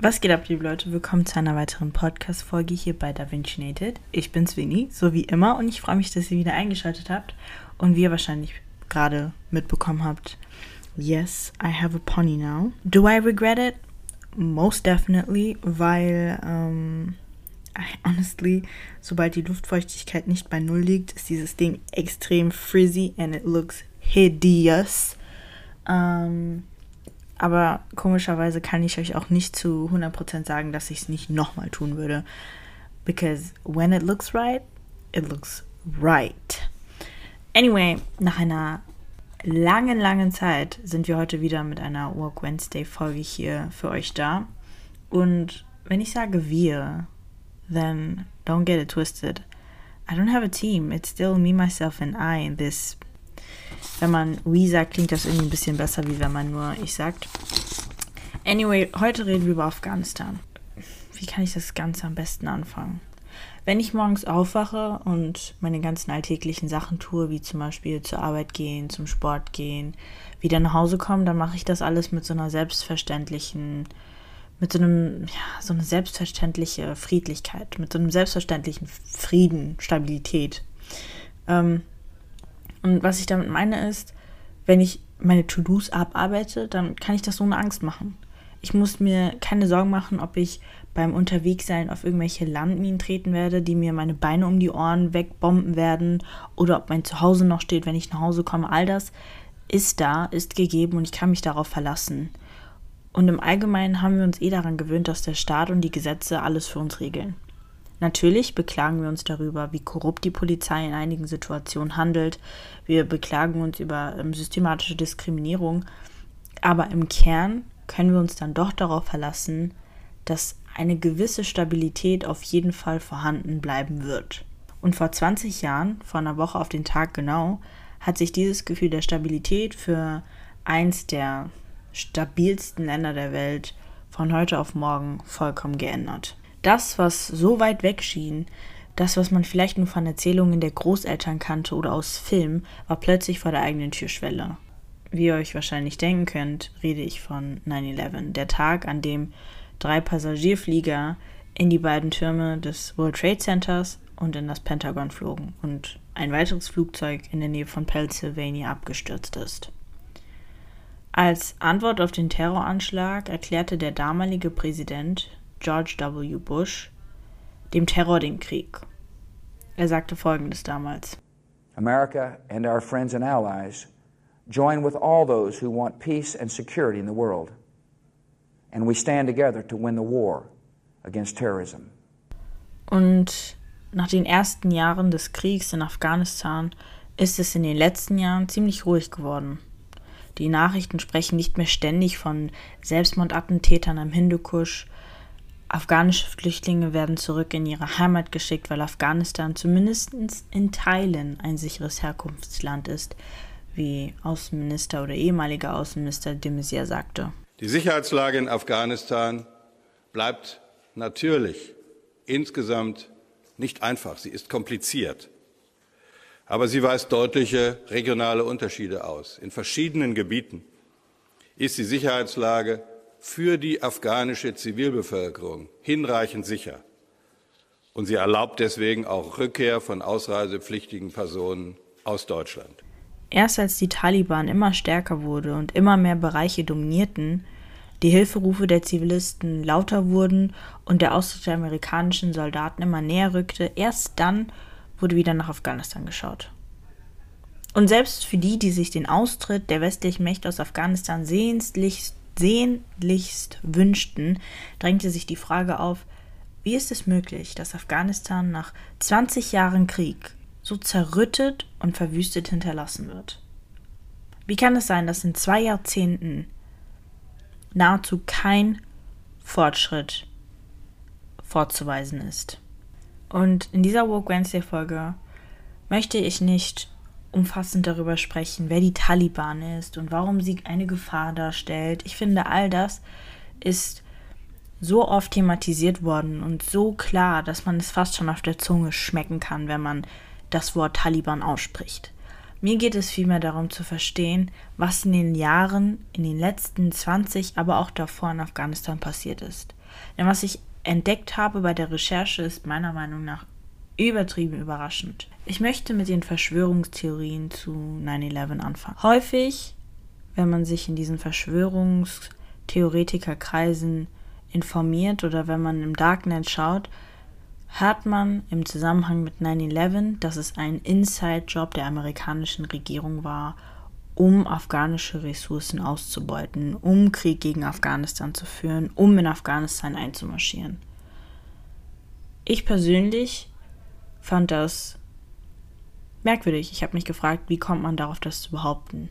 Was geht ab, liebe Leute? Willkommen zu einer weiteren Podcast-Folge hier bei DaVinci Nated. Ich bin's Winnie, so wie immer, und ich freue mich, dass ihr wieder eingeschaltet habt und wie ihr wahrscheinlich gerade mitbekommen habt. Yes, I have a pony now. Do I regret it? Most definitely, weil, ähm, honestly, sobald die Luftfeuchtigkeit nicht bei Null liegt, ist dieses Ding extrem frizzy and it looks hideous. Ähm, aber komischerweise kann ich euch auch nicht zu 100% sagen, dass ich es nicht nochmal tun würde. Because when it looks right, it looks right. Anyway, nach einer langen, langen Zeit sind wir heute wieder mit einer Walk Wednesday Folge hier für euch da. Und wenn ich sage wir, then don't get it twisted. I don't have a team. It's still me, myself and I in this. Wenn man we sagt, klingt das irgendwie ein bisschen besser, wie wenn man nur ich sagt. Anyway, heute reden wir über Afghanistan. Wie kann ich das Ganze am besten anfangen? Wenn ich morgens aufwache und meine ganzen alltäglichen Sachen tue, wie zum Beispiel zur Arbeit gehen, zum Sport gehen, wieder nach Hause kommen, dann mache ich das alles mit so einer selbstverständlichen, mit so einem, ja, so eine selbstverständliche Friedlichkeit, mit so einem selbstverständlichen Frieden, Stabilität. Ähm, und was ich damit meine ist, wenn ich meine To-Dos abarbeite, dann kann ich das ohne Angst machen. Ich muss mir keine Sorgen machen, ob ich beim Unterwegssein auf irgendwelche Landminen treten werde, die mir meine Beine um die Ohren wegbomben werden oder ob mein Zuhause noch steht, wenn ich nach Hause komme. All das ist da, ist gegeben und ich kann mich darauf verlassen. Und im Allgemeinen haben wir uns eh daran gewöhnt, dass der Staat und die Gesetze alles für uns regeln. Natürlich beklagen wir uns darüber, wie korrupt die Polizei in einigen Situationen handelt. Wir beklagen uns über ähm, systematische Diskriminierung. Aber im Kern können wir uns dann doch darauf verlassen, dass eine gewisse Stabilität auf jeden Fall vorhanden bleiben wird. Und vor 20 Jahren, vor einer Woche auf den Tag genau, hat sich dieses Gefühl der Stabilität für eins der stabilsten Länder der Welt von heute auf morgen vollkommen geändert. Das, was so weit weg schien, das, was man vielleicht nur von Erzählungen der Großeltern kannte oder aus Filmen, war plötzlich vor der eigenen Türschwelle. Wie ihr euch wahrscheinlich denken könnt, rede ich von 9-11, der Tag, an dem drei Passagierflieger in die beiden Türme des World Trade Centers und in das Pentagon flogen und ein weiteres Flugzeug in der Nähe von Pennsylvania abgestürzt ist. Als Antwort auf den Terroranschlag erklärte der damalige Präsident George W. Bush dem Terror den Krieg. Er sagte folgendes damals. America and our friends and allies join with all those who want peace and security in the world. And we stand together to win the war against terrorism. Und nach den ersten Jahren des Kriegs in Afghanistan ist es in den letzten Jahren ziemlich ruhig geworden. Die Nachrichten sprechen nicht mehr ständig von Selbstmordattentätern am Hindukusch. Afghanische Flüchtlinge werden zurück in ihre Heimat geschickt, weil Afghanistan zumindest in Teilen ein sicheres Herkunftsland ist, wie Außenminister oder ehemaliger Außenminister de Maizière sagte. Die Sicherheitslage in Afghanistan bleibt natürlich insgesamt nicht einfach. Sie ist kompliziert. Aber sie weist deutliche regionale Unterschiede aus. In verschiedenen Gebieten ist die Sicherheitslage für die afghanische Zivilbevölkerung hinreichend sicher. Und sie erlaubt deswegen auch Rückkehr von ausreisepflichtigen Personen aus Deutschland. Erst als die Taliban immer stärker wurde und immer mehr Bereiche dominierten, die Hilferufe der Zivilisten lauter wurden und der Austritt der amerikanischen Soldaten immer näher rückte, erst dann wurde wieder nach Afghanistan geschaut. Und selbst für die, die sich den Austritt der westlichen Mächte aus Afghanistan sehnlichst, sehnlichst wünschten, drängte sich die Frage auf, wie ist es möglich, dass Afghanistan nach 20 Jahren Krieg so zerrüttet und verwüstet hinterlassen wird? Wie kann es sein, dass in zwei Jahrzehnten nahezu kein Fortschritt vorzuweisen ist? Und in dieser Woke Wednesday Folge möchte ich nicht umfassend darüber sprechen, wer die Taliban ist und warum sie eine Gefahr darstellt. Ich finde, all das ist so oft thematisiert worden und so klar, dass man es fast schon auf der Zunge schmecken kann, wenn man das Wort Taliban ausspricht. Mir geht es vielmehr darum zu verstehen, was in den Jahren, in den letzten 20, aber auch davor in Afghanistan passiert ist. Denn was ich entdeckt habe bei der Recherche ist meiner Meinung nach übertrieben überraschend. Ich möchte mit den Verschwörungstheorien zu 9-11 anfangen. Häufig, wenn man sich in diesen Verschwörungstheoretikerkreisen informiert oder wenn man im Darknet schaut, hört man im Zusammenhang mit 9-11, dass es ein Inside-Job der amerikanischen Regierung war, um afghanische Ressourcen auszubeuten, um Krieg gegen Afghanistan zu führen, um in Afghanistan einzumarschieren. Ich persönlich fand das merkwürdig. Ich habe mich gefragt, wie kommt man darauf, das zu behaupten?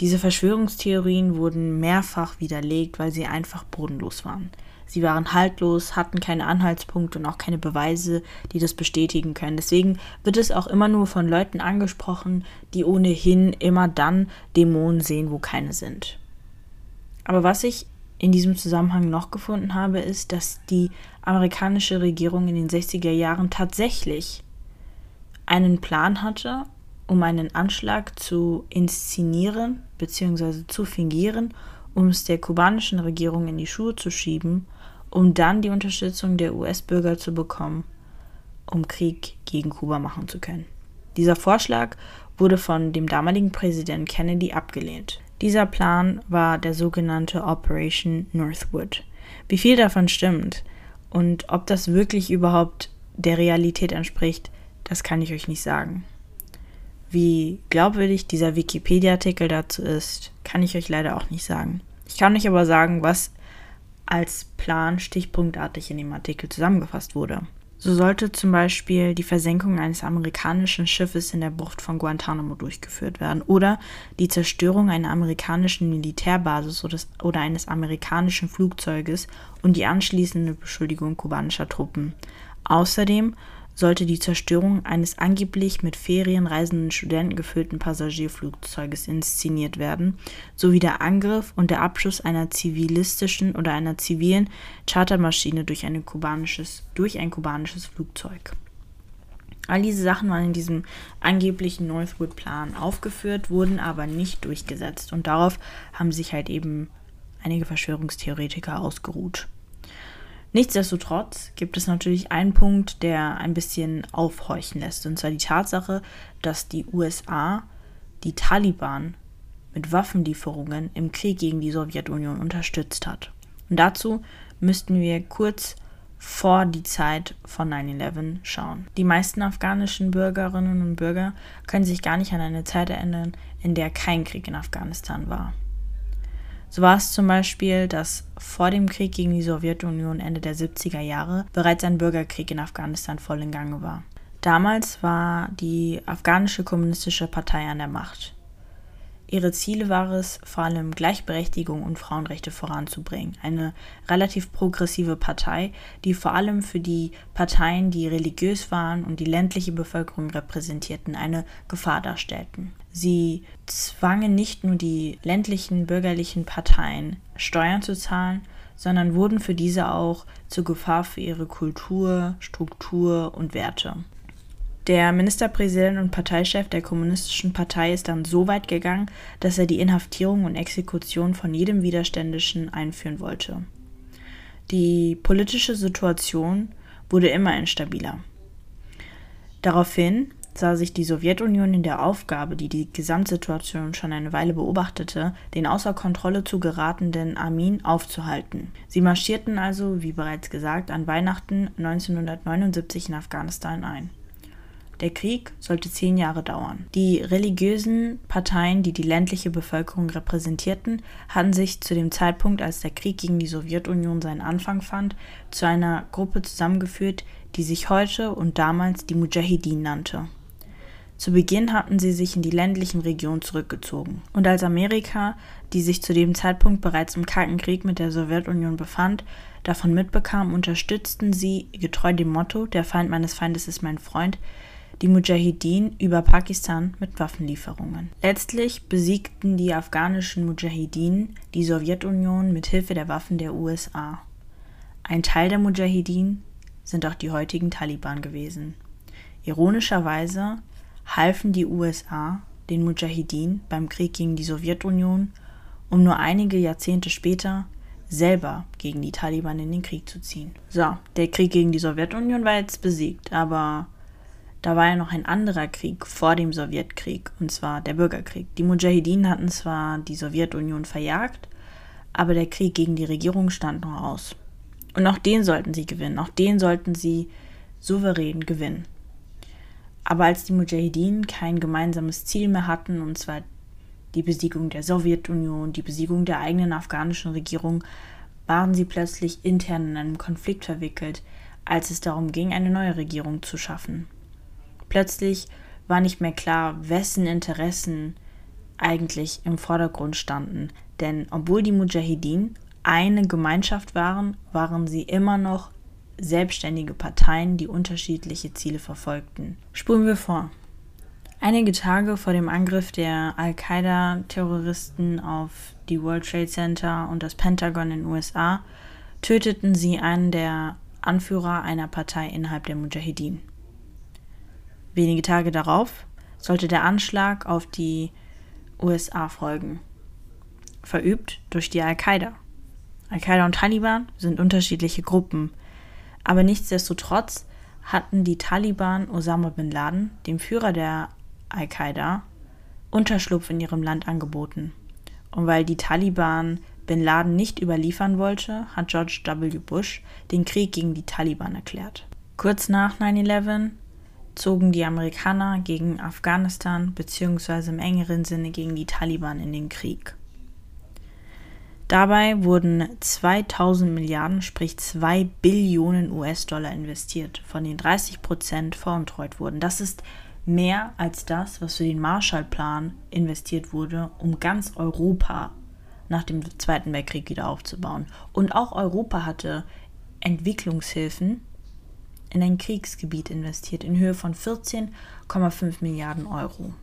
Diese Verschwörungstheorien wurden mehrfach widerlegt, weil sie einfach bodenlos waren. Sie waren haltlos, hatten keine Anhaltspunkte und auch keine Beweise, die das bestätigen können. Deswegen wird es auch immer nur von Leuten angesprochen, die ohnehin immer dann Dämonen sehen, wo keine sind. Aber was ich in diesem Zusammenhang noch gefunden habe, ist, dass die amerikanische Regierung in den 60er Jahren tatsächlich einen Plan hatte, um einen Anschlag zu inszenieren bzw. zu fingieren, um es der kubanischen Regierung in die Schuhe zu schieben um dann die Unterstützung der US-Bürger zu bekommen, um Krieg gegen Kuba machen zu können. Dieser Vorschlag wurde von dem damaligen Präsident Kennedy abgelehnt. Dieser Plan war der sogenannte Operation Northwood. Wie viel davon stimmt und ob das wirklich überhaupt der Realität entspricht, das kann ich euch nicht sagen. Wie glaubwürdig dieser Wikipedia-Artikel dazu ist, kann ich euch leider auch nicht sagen. Ich kann euch aber sagen, was als Plan stichpunktartig in dem Artikel zusammengefasst wurde. So sollte zum Beispiel die Versenkung eines amerikanischen Schiffes in der Bucht von Guantanamo durchgeführt werden oder die Zerstörung einer amerikanischen Militärbasis oder eines amerikanischen Flugzeuges und die anschließende Beschuldigung kubanischer Truppen. Außerdem sollte die Zerstörung eines angeblich mit ferienreisenden Studenten gefüllten Passagierflugzeuges inszeniert werden, sowie der Angriff und der Abschuss einer zivilistischen oder einer zivilen Chartermaschine durch, eine kubanisches, durch ein kubanisches Flugzeug. All diese Sachen waren in diesem angeblichen Northwood-Plan aufgeführt, wurden aber nicht durchgesetzt und darauf haben sich halt eben einige Verschwörungstheoretiker ausgeruht. Nichtsdestotrotz gibt es natürlich einen Punkt, der ein bisschen aufhorchen lässt, und zwar die Tatsache, dass die USA die Taliban mit Waffenlieferungen im Krieg gegen die Sowjetunion unterstützt hat. Und dazu müssten wir kurz vor die Zeit von 9-11 schauen. Die meisten afghanischen Bürgerinnen und Bürger können sich gar nicht an eine Zeit erinnern, in der kein Krieg in Afghanistan war. So war es zum Beispiel, dass vor dem Krieg gegen die Sowjetunion Ende der 70er Jahre bereits ein Bürgerkrieg in Afghanistan voll in Gange war. Damals war die afghanische kommunistische Partei an der Macht. Ihre Ziele war es, vor allem Gleichberechtigung und Frauenrechte voranzubringen. Eine relativ progressive Partei, die vor allem für die Parteien, die religiös waren und die ländliche Bevölkerung repräsentierten, eine Gefahr darstellten. Sie zwangen nicht nur die ländlichen bürgerlichen Parteien, Steuern zu zahlen, sondern wurden für diese auch zur Gefahr für ihre Kultur, Struktur und Werte. Der Ministerpräsident und Parteichef der Kommunistischen Partei ist dann so weit gegangen, dass er die Inhaftierung und Exekution von jedem Widerständischen einführen wollte. Die politische Situation wurde immer instabiler. Daraufhin sah sich die Sowjetunion in der Aufgabe, die die Gesamtsituation schon eine Weile beobachtete, den außer Kontrolle zu geratenden Armin aufzuhalten. Sie marschierten also, wie bereits gesagt, an Weihnachten 1979 in Afghanistan ein. Der Krieg sollte zehn Jahre dauern. Die religiösen Parteien, die die ländliche Bevölkerung repräsentierten, hatten sich zu dem Zeitpunkt, als der Krieg gegen die Sowjetunion seinen Anfang fand, zu einer Gruppe zusammengeführt, die sich heute und damals die Mujahideen nannte. Zu Beginn hatten sie sich in die ländlichen Regionen zurückgezogen. Und als Amerika, die sich zu dem Zeitpunkt bereits im Kalten Krieg mit der Sowjetunion befand, davon mitbekam, unterstützten sie, getreu dem Motto, der Feind meines Feindes ist mein Freund, die Mujahideen über Pakistan mit Waffenlieferungen. Letztlich besiegten die afghanischen Mujahideen die Sowjetunion mit Hilfe der Waffen der USA. Ein Teil der Mujahideen sind auch die heutigen Taliban gewesen. Ironischerweise halfen die USA den Mujahideen beim Krieg gegen die Sowjetunion, um nur einige Jahrzehnte später selber gegen die Taliban in den Krieg zu ziehen. So, der Krieg gegen die Sowjetunion war jetzt besiegt, aber da war ja noch ein anderer Krieg vor dem Sowjetkrieg, und zwar der Bürgerkrieg. Die Mujahideen hatten zwar die Sowjetunion verjagt, aber der Krieg gegen die Regierung stand noch aus. Und auch den sollten sie gewinnen, auch den sollten sie souverän gewinnen. Aber als die Mujahideen kein gemeinsames Ziel mehr hatten, und zwar die Besiegung der Sowjetunion, die Besiegung der eigenen afghanischen Regierung, waren sie plötzlich intern in einem Konflikt verwickelt, als es darum ging, eine neue Regierung zu schaffen. Plötzlich war nicht mehr klar, wessen Interessen eigentlich im Vordergrund standen, denn obwohl die Mujahideen eine Gemeinschaft waren, waren sie immer noch selbstständige Parteien, die unterschiedliche Ziele verfolgten. Spulen wir vor. Einige Tage vor dem Angriff der Al-Qaida-Terroristen auf die World Trade Center und das Pentagon in den USA töteten sie einen der Anführer einer Partei innerhalb der Mujahideen. Wenige Tage darauf sollte der Anschlag auf die USA folgen, verübt durch die Al-Qaida. Al-Qaida und Taliban sind unterschiedliche Gruppen, aber nichtsdestotrotz hatten die Taliban Osama bin Laden, dem Führer der Al-Qaida, Unterschlupf in ihrem Land angeboten. Und weil die Taliban bin Laden nicht überliefern wollte, hat George W. Bush den Krieg gegen die Taliban erklärt. Kurz nach 9-11 zogen die Amerikaner gegen Afghanistan bzw. im engeren Sinne gegen die Taliban in den Krieg. Dabei wurden 2000 Milliarden, sprich 2 Billionen US-Dollar investiert, von denen 30 Prozent veruntreut wurden. Das ist mehr als das, was für den Marshallplan investiert wurde, um ganz Europa nach dem Zweiten Weltkrieg wieder aufzubauen. Und auch Europa hatte Entwicklungshilfen in ein Kriegsgebiet investiert in Höhe von 14,5 Milliarden Euro.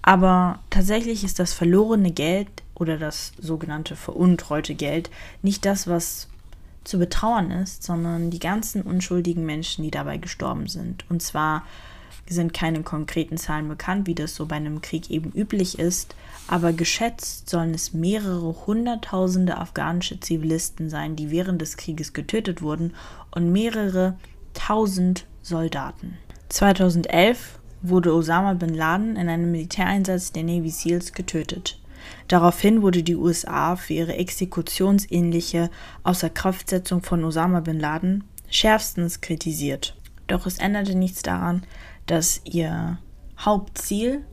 Aber tatsächlich ist das verlorene Geld oder das sogenannte veruntreute Geld nicht das, was zu betrauern ist, sondern die ganzen unschuldigen Menschen, die dabei gestorben sind. Und zwar sind keine konkreten Zahlen bekannt, wie das so bei einem Krieg eben üblich ist, aber geschätzt sollen es mehrere hunderttausende afghanische Zivilisten sein, die während des Krieges getötet wurden und mehrere tausend Soldaten. 2011 wurde Osama bin Laden in einem Militäreinsatz der Navy SEALs getötet. Daraufhin wurde die USA für ihre exekutionsähnliche Außerkraftsetzung von Osama bin Laden schärfstens kritisiert. Doch es änderte nichts daran, dass ihr Hauptziel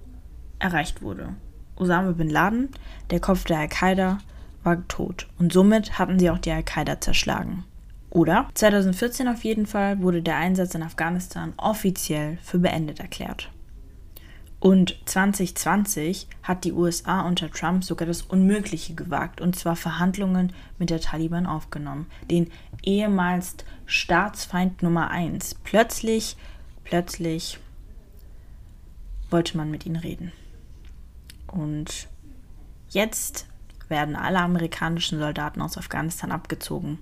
erreicht wurde. Osama bin Laden, der Kopf der Al-Qaida, war tot und somit hatten sie auch die Al-Qaida zerschlagen. Oder 2014 auf jeden Fall wurde der Einsatz in Afghanistan offiziell für beendet erklärt. Und 2020 hat die USA unter Trump sogar das Unmögliche gewagt, und zwar Verhandlungen mit der Taliban aufgenommen, den ehemals Staatsfeind Nummer 1. Plötzlich, plötzlich wollte man mit ihnen reden. Und jetzt werden alle amerikanischen Soldaten aus Afghanistan abgezogen.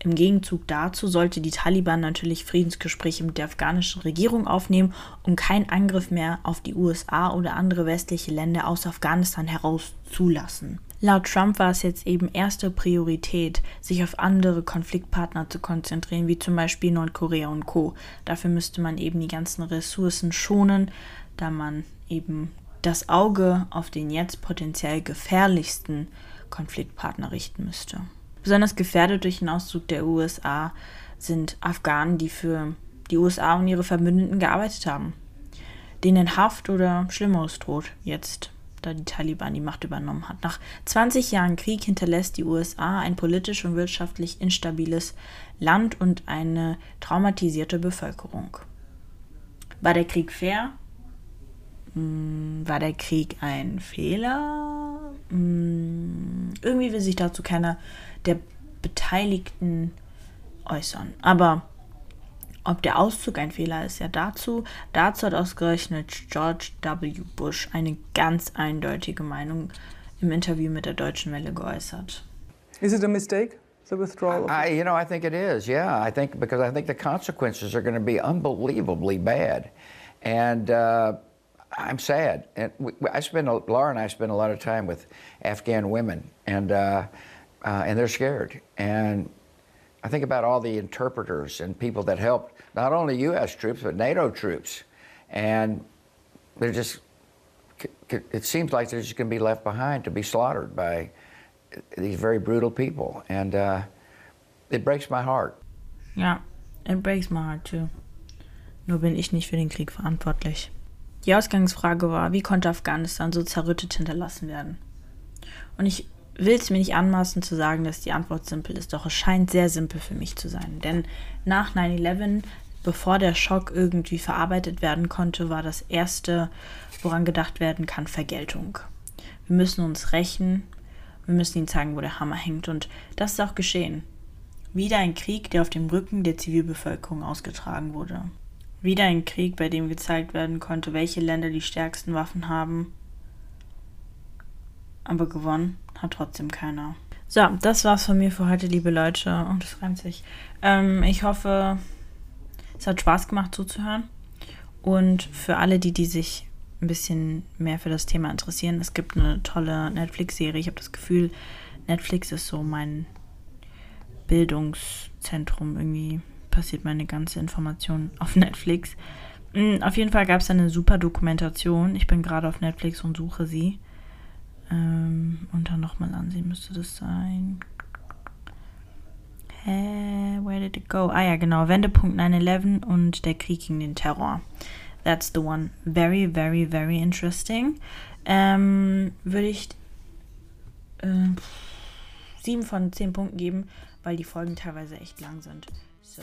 Im Gegenzug dazu sollte die Taliban natürlich Friedensgespräche mit der afghanischen Regierung aufnehmen und keinen Angriff mehr auf die USA oder andere westliche Länder aus Afghanistan heraus zulassen. Laut Trump war es jetzt eben erste Priorität, sich auf andere Konfliktpartner zu konzentrieren, wie zum Beispiel Nordkorea und Co. Dafür müsste man eben die ganzen Ressourcen schonen, da man eben das Auge auf den jetzt potenziell gefährlichsten Konfliktpartner richten müsste. Besonders gefährdet durch den Auszug der USA sind Afghanen, die für die USA und ihre Verbündeten gearbeitet haben, denen Haft oder Schlimmeres droht jetzt, da die Taliban die Macht übernommen hat. Nach 20 Jahren Krieg hinterlässt die USA ein politisch und wirtschaftlich instabiles Land und eine traumatisierte Bevölkerung. War der Krieg fair? Hm, war der Krieg ein Fehler? Hm, irgendwie will sich dazu keiner der Beteiligten äußern. Aber ob der Auszug ein Fehler ist. Ja, dazu, dazu hat ausgerechnet George W. Bush eine ganz eindeutige Meinung im Interview mit der Deutschen Welle geäußert. Is it a mistake, the withdrawal? I, you know, I think it is. Yeah, I think because I think the consequences are going to be unbelievably bad, and uh, I'm sad. And we, I spend, a, Laura and I spend a lot of time with Afghan women, and uh, uh, and they're scared. And I think about all the interpreters and people that helped not only U.S. troops but NATO troops, and they're just. It seems like they're just going to be left behind to be slaughtered by these very brutal people, and uh, it breaks my heart. Ja, it breaks my heart too. Nur bin ich nicht für den Krieg verantwortlich. Die Ausgangsfrage war, wie konnte Afghanistan so zerrüttet hinterlassen werden? Und ich will es mir nicht anmaßen zu sagen, dass die Antwort simpel ist, doch es scheint sehr simpel für mich zu sein. Denn nach 9-11, bevor der Schock irgendwie verarbeitet werden konnte, war das Erste, woran gedacht werden kann, Vergeltung. Wir müssen uns rächen, wir müssen ihnen zeigen, wo der Hammer hängt. Und das ist auch geschehen. Wieder ein Krieg, der auf dem Rücken der Zivilbevölkerung ausgetragen wurde. Wieder ein Krieg, bei dem gezeigt werden konnte, welche Länder die stärksten Waffen haben. Aber gewonnen hat trotzdem keiner. So, das war's von mir für heute, liebe Leute. Und es reimt sich. Ähm, ich hoffe, es hat Spaß gemacht zuzuhören. Und für alle, die, die sich ein bisschen mehr für das Thema interessieren, es gibt eine tolle Netflix-Serie. Ich habe das Gefühl, Netflix ist so mein Bildungszentrum. Irgendwie passiert meine ganze Information auf Netflix. Mm, auf jeden Fall gab es eine super Dokumentation. Ich bin gerade auf Netflix und suche sie. Ähm, und dann nochmal ansehen müsste das sein. Hä, where did it go? Ah ja, genau. Wendepunkt 9-11 und der Krieg gegen den Terror. That's the one. Very, very, very interesting. Ähm, würde ich äh, 7 von 10 Punkten geben, weil die Folgen teilweise echt lang sind. So.